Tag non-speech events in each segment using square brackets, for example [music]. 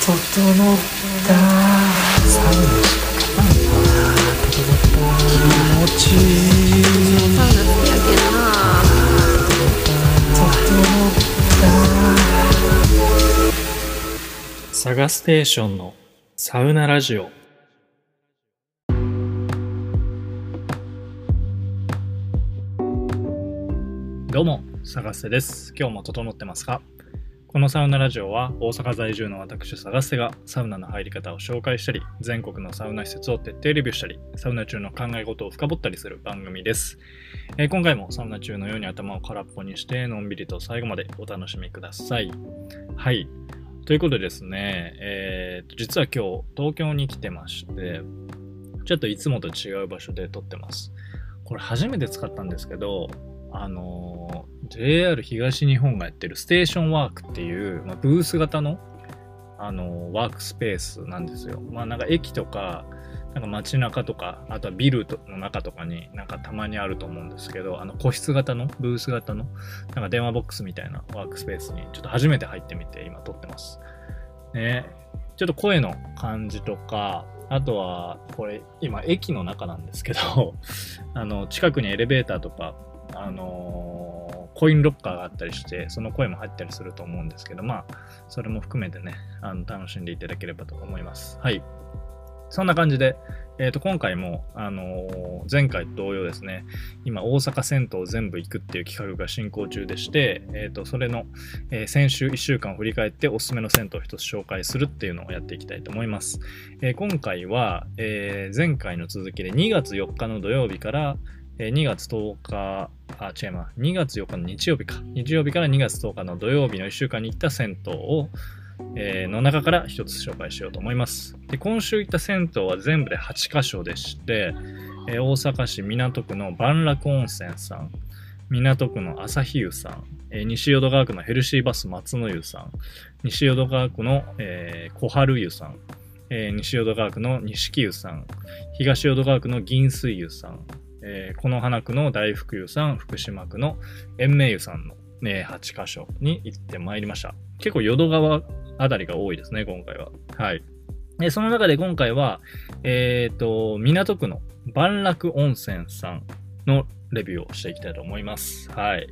整った。サウナ整った気持ち。いいサウナ好きやけんな整ったサガステーションのサウナラジオ。どうも、サガステです。今日も整ってますか？このサウナラジオは大阪在住の私サガステがサウナの入り方を紹介したり、全国のサウナ施設を徹底レビューしたり、サウナ中の考え事を深掘ったりする番組です。えー今回もサウナ中のように頭を空っぽにして、のんびりと最後までお楽しみください。はい。ということでですね、えー実は今日東京に来てまして、ちょっといつもと違う場所で撮ってます。これ初めて使ったんですけど、あのー JR 東日本がやってるステーションワークっていう、まあ、ブース型の、あのワークスペースなんですよ。まあなんか駅とか、なんか街中とか、あとはビルの中とかになんかたまにあると思うんですけど、あの個室型の、ブース型の、なんか電話ボックスみたいなワークスペースにちょっと初めて入ってみて今撮ってます。ね、ちょっと声の感じとか、あとは、これ、今、駅の中なんですけど、[laughs] あの、近くにエレベーターとか、あのーコインロッカーがあったりして、その声も入ったりすると思うんですけど、まあ、それも含めてね、あの楽しんでいただければと思います。はい。そんな感じで、えっ、と、今回も、あの前回と同様ですね、今、大阪銭湯全部行くっていう企画が進行中でして、えっ、と、それの、え先週1週間を振り返っておすすめの銭湯を一つ紹介するっていうのをやっていきたいと思います。え今回は、え前回の続きで2月4日の土曜日から、え2月10日、あ、違います。2月4日の日曜日か。日曜日から2月10日の土曜日の1週間に行った銭湯を、えーの中から一つ紹介しようと思います。で、今週行った銭湯は全部で8カ所でして、えー大阪市港区の万楽温泉さん、港区の朝日湯さん、えー西淀川区のヘルシーバス松の湯さん、西淀川区の、え小春湯さん、え西淀川区の錦湯さん、東淀川区の銀水湯さん、えー、此花区の大福湯さん、福島区の延命湯さんの、ね、8箇所に行ってまいりました。結構淀川あたりが多いですね、今回は。はい。でその中で今回は、えっ、と、港区の万楽温泉さんのレビューをしていきたいと思います。はい。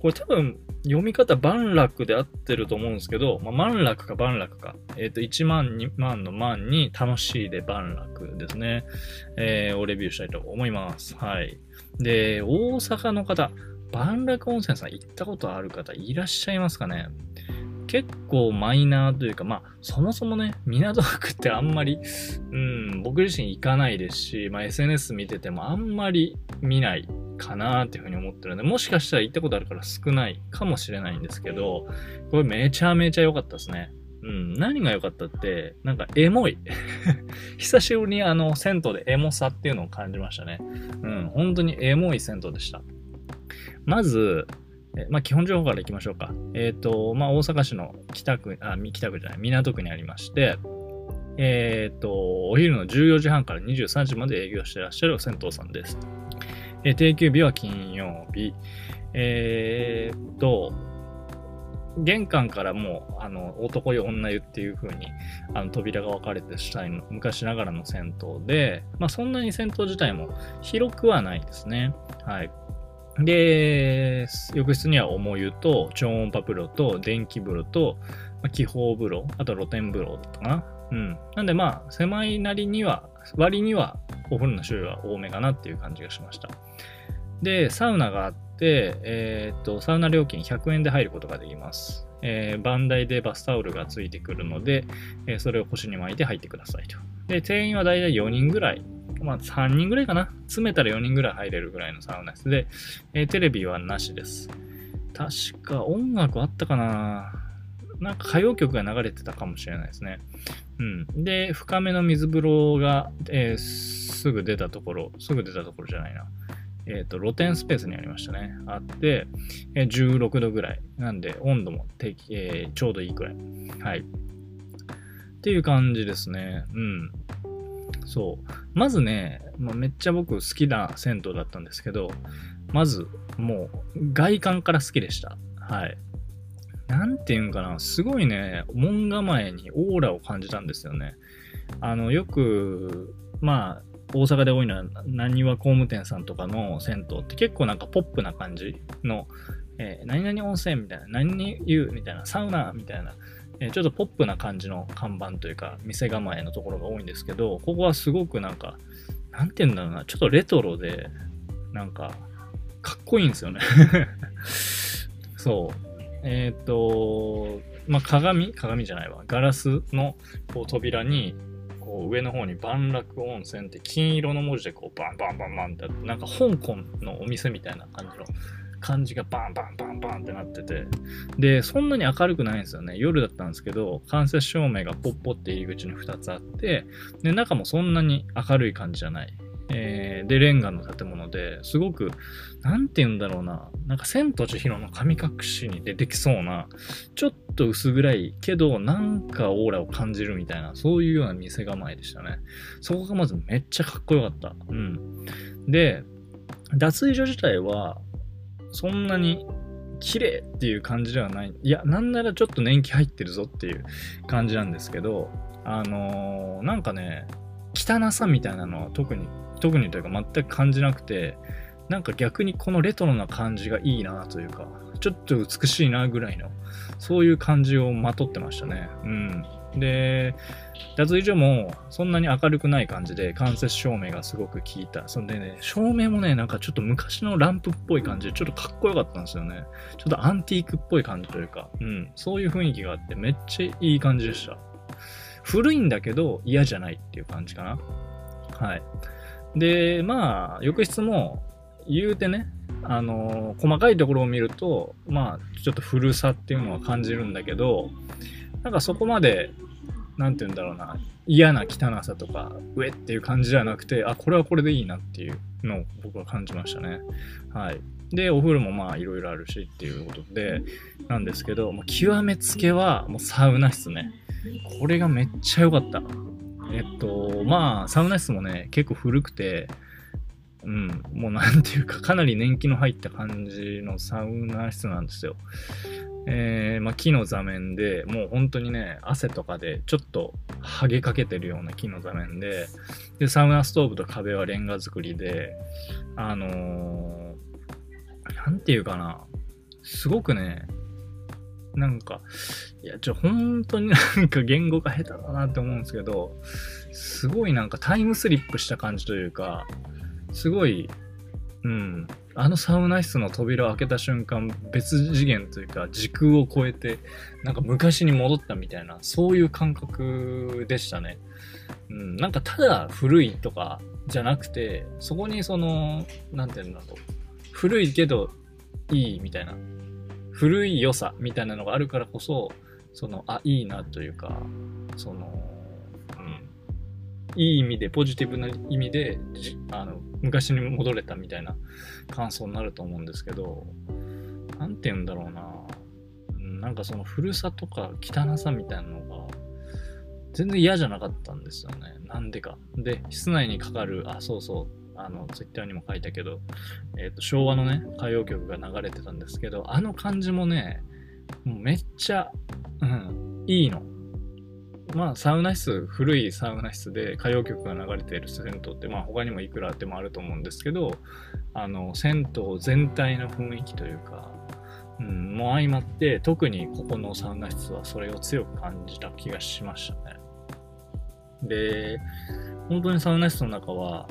これ多分、読み方万楽で合ってると思うんですけど、まあ、万楽か万楽か。えっ、と、1万、2万の万に楽しいで万楽ですね。えーをレビューしたいと思います。はい。で、大阪の方、万楽温泉さん行ったことある方いらっしゃいますかね？結構マイナーというか、まあ、そもそもね、港区ってあんまり、うん、僕自身行かないですし、まあ、SNS 見ててもあんまり見ないかなっていうふうに思ってるんで、もしかしたら行ったことあるから少ないかもしれないんですけど、これめちゃめちゃ良かったですね。うん、何が良かったって、なんかエモい。[laughs] 久しぶりにあの、銭湯でエモさっていうのを感じましたね。うん、本当にエモい銭湯でした。まず、まあ、基本情報からいきましょうか。えっ、と、まあ、大阪市の北区、あ、北区じゃない、港区にありまして、えっ、と、お昼の14時半から23時まで営業してらっしゃる銭湯さんです。えー定休日は金曜日。えっ、と、玄関からもう、あの、男湯女湯っていう風に、あの、扉が分かれてしたいの、昔ながらの銭湯で、まあ、そんなに銭湯自体も広くはないですね。はい。で、浴室には重湯と超音波風呂と電気風呂と、ま、気泡風呂、あと露天風呂だったかな。うん。なんでまあ、狭いなりには、割にはお風呂の種類は多めかなっていう感じがしました。で、サウナがあって、えーっと、サウナ料金100円で入ることができます。えー、バンダイでバスタオルがついてくるので、えーそれを腰に巻いて入ってくださいと。で、定員はだいたい4人ぐらい。まあ、3人ぐらいかな。詰めたら4人ぐらい入れるぐらいのサウナ室で、えーテレビはなしです。確か音楽あったかななんか歌謡曲が流れてたかもしれないですね。うん。で、深めの水風呂が、えーすぐ出たところ、すぐ出たところじゃないな。えっ、と、露天スペースにありましたね。あって、え16度ぐらい。なんで、温度も適、えーちょうどいいくらい。はい。っていう感じですね。うん。そう。まずね、まあ、めっちゃ僕好きな銭湯だったんですけど、まず、もう、外観から好きでした。はい。なんていうんかな、すごいね、門構えにオーラを感じたんですよね。あの、よく、まあ、大阪で多いのは、なにわ工務店さんとかの銭湯って結構なんかポップな感じの、えー、何々温泉みたいな、何々湯みたいな、サウナみたいな、え、ちょっとポップな感じの看板というか、店構えのところが多いんですけど、ここはすごくなんか、なんて言うんだろうな、ちょっとレトロで、なんか、かっこいいんですよね [laughs] そう。えっ、と、まあ、鏡？鏡じゃないわ。ガラスのこう扉に、こう上の方に万楽温泉って金色の文字でこうバンバンバンバンって、なんか香港のお店みたいな感じの感じがバンバンバンバンってなってて、で、そんなに明るくないんですよね。夜だったんですけど、間接照明がポッポって入り口に2つあって、で、中もそんなに明るい感じじゃない。えー、で、レンガの建物ですごく、なんて言うんだろうな、なんか千と千尋の神隠しに出てきそうな、ちょっと薄暗いけど、なんかオーラを感じるみたいな、そういうような店構えでしたね。そこがまずめっちゃかっこよかった。うん。で、脱衣所自体は、そんなに綺麗っていう感じではない。いや、なんならちょっと年季入ってるぞっていう感じなんですけど、あのー、なんかね、汚さみたいなのは特に特にというか全く感じなくて、なんか逆にこのレトロな感じがいいなというか、ちょっと美しいなぐらいの、そういう感じをまとってましたね。うん。で、脱衣所もそんなに明るくない感じで間接照明がすごく効いた。そんでね、照明もね、なんかちょっと昔のランプっぽい感じでちょっとかっこよかったんですよね。ちょっとアンティークっぽい感じというか、うん、そういう雰囲気があってめっちゃいい感じでした。古いんだけど嫌じゃないっていう感じかな。はい。で、まあ、浴室も言うてね、あの細かいところを見ると、まあ、ちょっと古さっていうのは感じるんだけど、なんかそこまで、なんて言うんだろうな、嫌な汚さとか、上っていう感じじゃなくて、あ、これはこれでいいなっていうのを僕は感じましたね。はい。で、お風呂もまあいろいろあるしっていうことで、なんですけど、もう極めつけはもうサウナ室ね。これがめっちゃ良かった。えっと、まあ、サウナ室もね、結構古くて、うん、もうなんていうか、かなり年季の入った感じのサウナ室なんですよ。えー、まあ、木の座面で、もう本当にね、汗とかでちょっと剥げかけてるような木の座面で、で、サウナストーブと壁はレンガ作りで、あのー、ていうかな、すごくね、なんか、いや、ちょ、本当になんか言語が下手だなって思うんですけど、すごいなんかタイムスリップした感じというか、すごい、うん、あのサウナ室の扉を開けた瞬間、別次元というか、時空を超えて、なんか昔に戻ったみたいな、そういう感覚でしたね。うん、なんかただ古いとかじゃなくて、そこにその、なんていうんだろう。古いけどいいみたいな古い良さみたいなのがあるからこそ、その、あ、いいなというか、その、うん、いい意味で、ポジティブな意味で、あの、昔に戻れたみたいな感想になると思うんですけど、なんて言うんだろうな、なんかその古さとか汚さみたいなのが、全然嫌じゃなかったんですよね。なんでか。で、室内にかかる、あ、そうそう、あの、ツイッターにも書いたけど、えっ、ー、と、昭和のね、歌謡曲が流れてたんですけど、あの感じもね、もうめっちゃ、うん、いいの。まあ、サウナ室、古いサウナ室で歌謡曲が流れている銭湯って、まあ、他にもいくらあってもあると思うんですけど、あの、銭湯全体の雰囲気というか、うん、もう相まって、特にここのサウナ室はそれを強く感じた気がしましたね。で、本当にサウナ室の中は、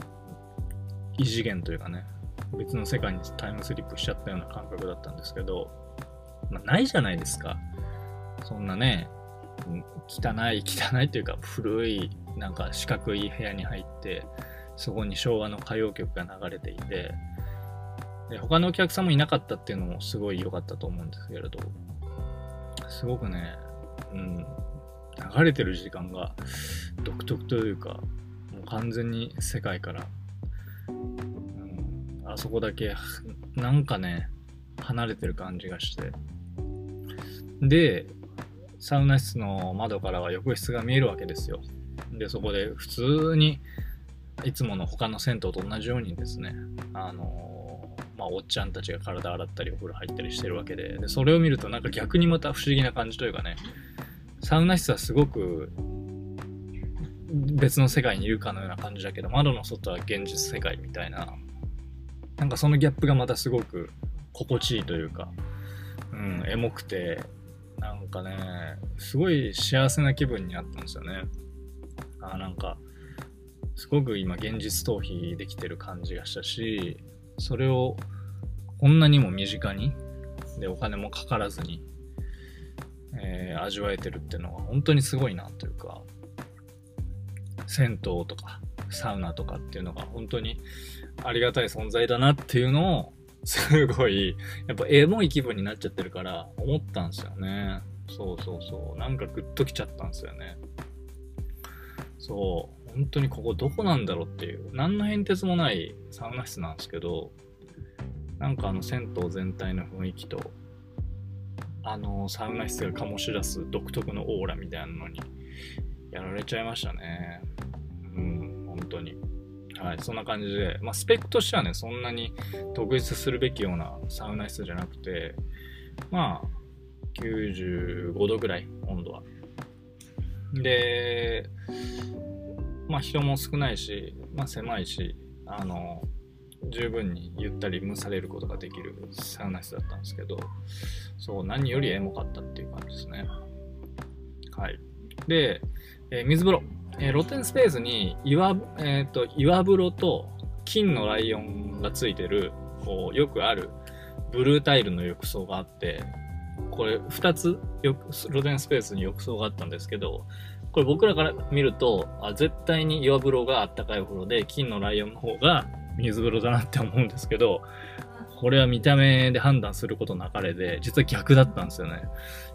異次元というかね、別の世界にタイムスリップしちゃったような感覚だったんですけど、まあ、ないじゃないですか。そんなね、汚い、汚いというか古い、なんか四角い部屋に入って、そこに昭和の歌謡曲が流れていて、で他のお客さんもいなかったっていうのもすごい良かったと思うんですけれど、すごくね、うん、流れてる時間が独特というか、もう完全に世界からうんあそこだけ、なんかね、離れてる感じがして。で、サウナ室の窓からは浴室が見えるわけですよ。で、そこで普通に、いつもの他の銭湯と同じようにですね、あのまあ、おっちゃんたちが体洗ったりお風呂入ったりしてるわけででそれを見るとなんか逆にまた不思議な感じというかねサウナ室はすごく別の世界にいるかのような感じだけど窓の外は現実世界みたいななんかそのギャップがまたすごく心地いいというか、うん、エモくてなんかねすごい幸せな気分になったんですよね。あなんかすごく今現実逃避できてる感じがしたしそれをこんなにも身近にでお金もかからずに、えー、味わえてるっていうのは本当にすごいなというか銭湯とかサウナとかっていうのが本当にありがたい存在だなっていうのをすごいやっぱエモい気分になっちゃってるから思ったんですよね。そうそうそう。なんかグッときちゃったんですよね。そう。本当にここどこなんだろうっていう。何の変哲もないサウナ室なんですけどなんかあの銭湯全体の雰囲気とあのサウナ室が醸し出す独特のオーラみたいなのにやられちゃいましたね。うん、本当に。はい、そんな感じで、まあ、スペックとしてはね、そんなに特筆するべきようなサウナ室じゃなくて、まあ、95度ぐらい、温度は。で、まあ、人も少ないし、まあ、狭いし、あの、十分にゆったり蒸されることができるサウナ室だったんですけど、そう、何よりエモかったっていう感じですね。はい。で、えー、水風呂。えー、露天スペースに岩,、えーと、岩風呂と金のライオンがついてる、こう、よくあるブルータイルの浴槽があって、これ2つ露天スペースに浴槽があったんですけど、これ僕らから見ると、あ絶対に岩風呂があったかいお風呂で、金のライオンの方が水風呂だなって思うんですけど、これは見た目で判断することなかれで、実は逆だったんですよね。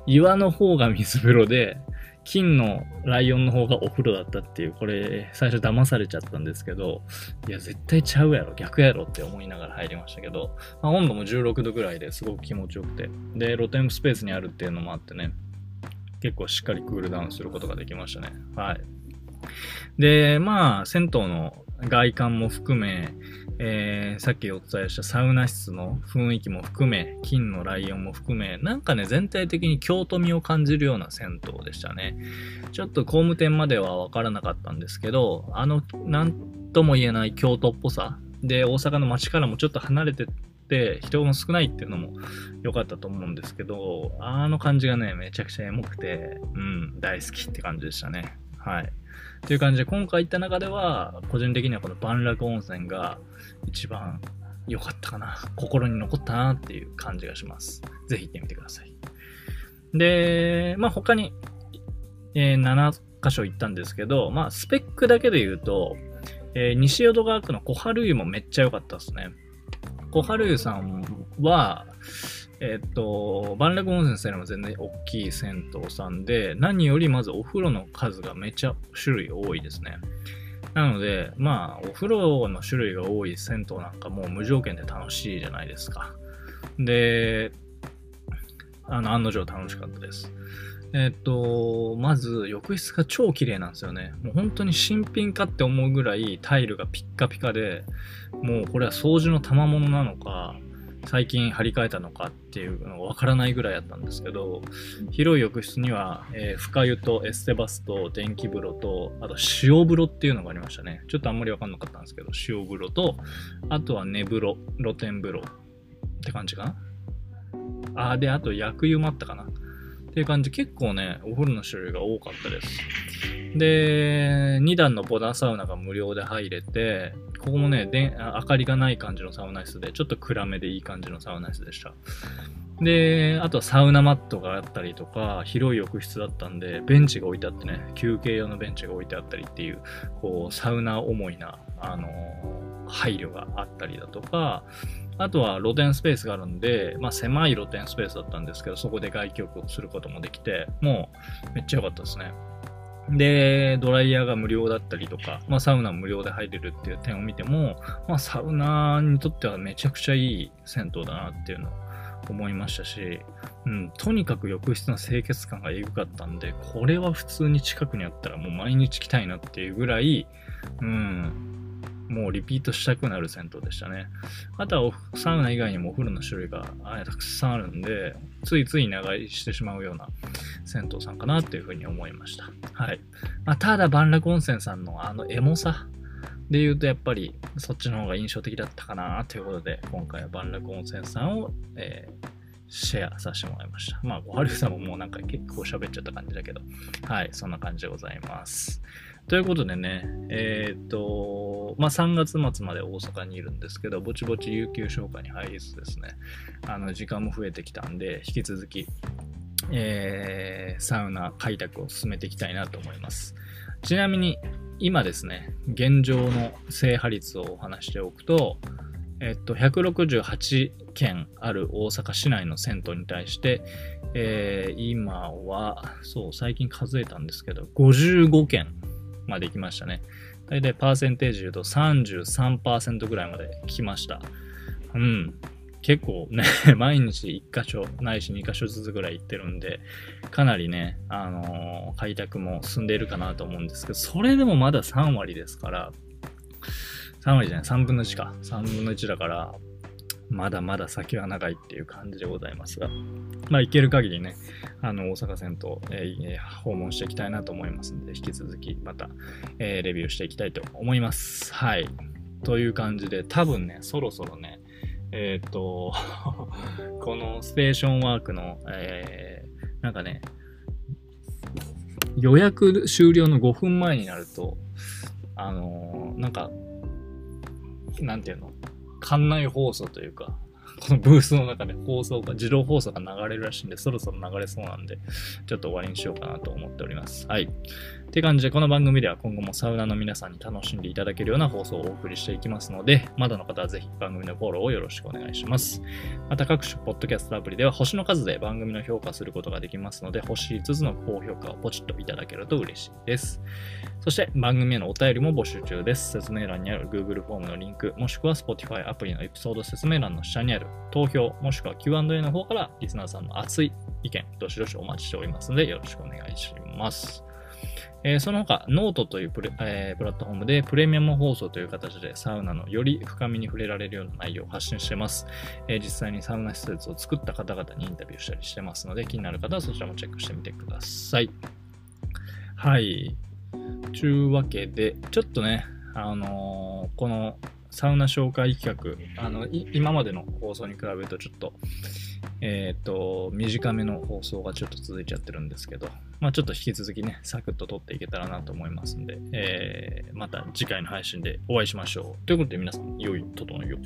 岩の方が水風呂で、金のライオンの方がお風呂だったっていう、これ、最初騙されちゃったんですけど、いや、絶対ちゃうやろ、逆やろって思いながら入りましたけど、まあ、温度も16度ぐらいですごく気持ちよくて、で、露天スペースにあるっていうのもあってね、結構しっかりクールダウンすることができましたね。はい。で、まあ、銭湯の外観も含め、えー、さっきお伝えしたサウナ室の雰囲気も含め、金のライオンも含め、なんかね、全体的に京都味を感じるような銭湯でしたね。ちょっと工務店まではわからなかったんですけど、あの、なんとも言えない京都っぽさ。で、大阪の街からもちょっと離れてて、人も少ないっていうのも良かったと思うんですけど、あの感じがね、めちゃくちゃエモくて、うん、大好きって感じでしたね。はい。という感じで、今回行った中では、個人的にはこの万楽温泉が一番良かったかな。心に残ったなっていう感じがします。ぜひ行ってみてください。で、まあ他に、えー、7箇所行ったんですけど、まあスペックだけで言うと、えー、西淀川区の小春湯もめっちゃ良かったですね。小春湯さんは、えっと、万楽温泉さんよりも全然大きい銭湯さんで、何よりまずお風呂の数がめちゃ種類多いですね。なので、まあ、お風呂の種類が多い銭湯なんかもう無条件で楽しいじゃないですか。で、あの、案の定楽しかったです。えっと、まず、浴室が超綺麗なんですよね。もう本当に新品かって思うぐらいタイルがピッカピカで、もうこれは掃除の賜物なのか、最近張り替えたのかっていうのがわからないぐらいやったんですけど、広い浴室には、えー、深湯とエステバスと電気風呂と、あと塩風呂っていうのがありましたね。ちょっとあんまりわかんなかったんですけど、塩風呂と、あとは寝風呂、露天風呂って感じかな？あ、で、あと薬湯もあったかな。っていう感じ、結構ね、お風呂の種類が多かったです。で、2段のボダンサウナが無料で入れて、ここもね、で明かりがない感じのサウナ室で、ちょっと暗めでいい感じのサウナ室でした。で、あとはサウナマットがあったりとか、広い浴室だったんで、ベンチが置いてあってね、休憩用のベンチが置いてあったりっていう、こう、サウナ思いな、あのー、配慮があったりだとか、あとは露天スペースがあるんで、まあ狭い露天スペースだったんですけど、そこで外気浴をすることもできて、もうめっちゃ良かったですね。で、ドライヤーが無料だったりとか、まあ、サウナ無料で入れるっていう点を見ても、まあ、サウナにとってはめちゃくちゃいい銭湯だなっていうのを思いましたし、うん、とにかく浴室の清潔感がエグかったんで、これは普通に近くにあったらもう毎日来たいなっていうぐらい、うん、もうリピートしたくなる銭湯でしたね。あとはサウナ以外にもお風呂の種類がたくさんあるんで、ついつい長居してしまうような銭湯さんかなというふうに思いました。はい。まあ、ただ、万楽温泉さんのあのエモさで言うと、やっぱりそっちの方が印象的だったかなということで、今回は万楽温泉さんを、えーシェアさせてもらいました。まあ、小春さんももうなんか結構喋っちゃった感じだけど、はい、そんな感じでございます。ということでね、えー、っと、まあ、3月末まで大阪にいるんですけど、ぼちぼち有給消化に入りつつですね、あの、時間も増えてきたんで、引き続き、えー、サウナ開拓を進めていきたいなと思います。ちなみに、今ですね、現状の制覇率をお話しておくと、えっと、168件ある大阪市内の銭湯に対して、えー、今は、そう、最近数えたんですけど、55件まで来ましたね。大体パーセンテージ言うと33%ぐらいまで来ました。うん。結構ね、[laughs] 毎日1箇所、ないし2箇所ずつぐらい行ってるんで、かなりね、あのー、開拓も進んでいるかなと思うんですけど、それでもまだ3割ですから、3割じゃない、3分の1か。3分の1だから、まだまだ先は長いっていう感じでございますが、まあ、行ける限りね、あの、大阪銭湯、えー、訪問していきたいなと思いますので、引き続きまた、えー、レビューしていきたいと思います。はい。という感じで、多分ね、そろそろね、えっ、ー、とこのステーションワークの、えー、なんかね、予約終了の5分前になると、あのー、なんか、なんていうの？館内放送というか、このブースの中で放送が、自動放送が流れるらしいんで、そろそろ流れそうなんで、ちょっと終わりにしようかなと思っております。はい。って感じで、この番組では今後もサウナの皆さんに楽しんでいただけるような放送をお送りしていきますので、まだの方はぜひ番組のフォローをよろしくお願いします。また各種ポッドキャストアプリでは星の数で番組の評価することができますので、星5つの高評価をポチッといただけると嬉しいです。そして番組へのお便りも募集中です。説明欄にある Google フォームのリンク、もしくは Spotify アプリのエピソード説明欄の下にある投票、もしくは Q&A の方からリスナーさんの熱い意見、どしどしお待ちしておりますので、よろしくお願いします。えー、その他、ノートというプレ、えー、プラットフォームでプレミアム放送という形でサウナのより深みに触れられるような内容を発信してます。えー、実際にサウナ施設を作った方々にインタビューしたりしてますので、気になる方はそちらもチェックしてみてください。はい。というわけで、ちょっとね、あの、このサウナ紹介企画、あの今までの放送に比べるとちょっと、えっ、ー、と、短めの放送がちょっと続いちゃってるんですけど、まあちょっと引き続きね、サクッと撮っていけたらなと思いますんで、えー、また次回の配信でお会いしましょう。ということで皆さん、良い整いを。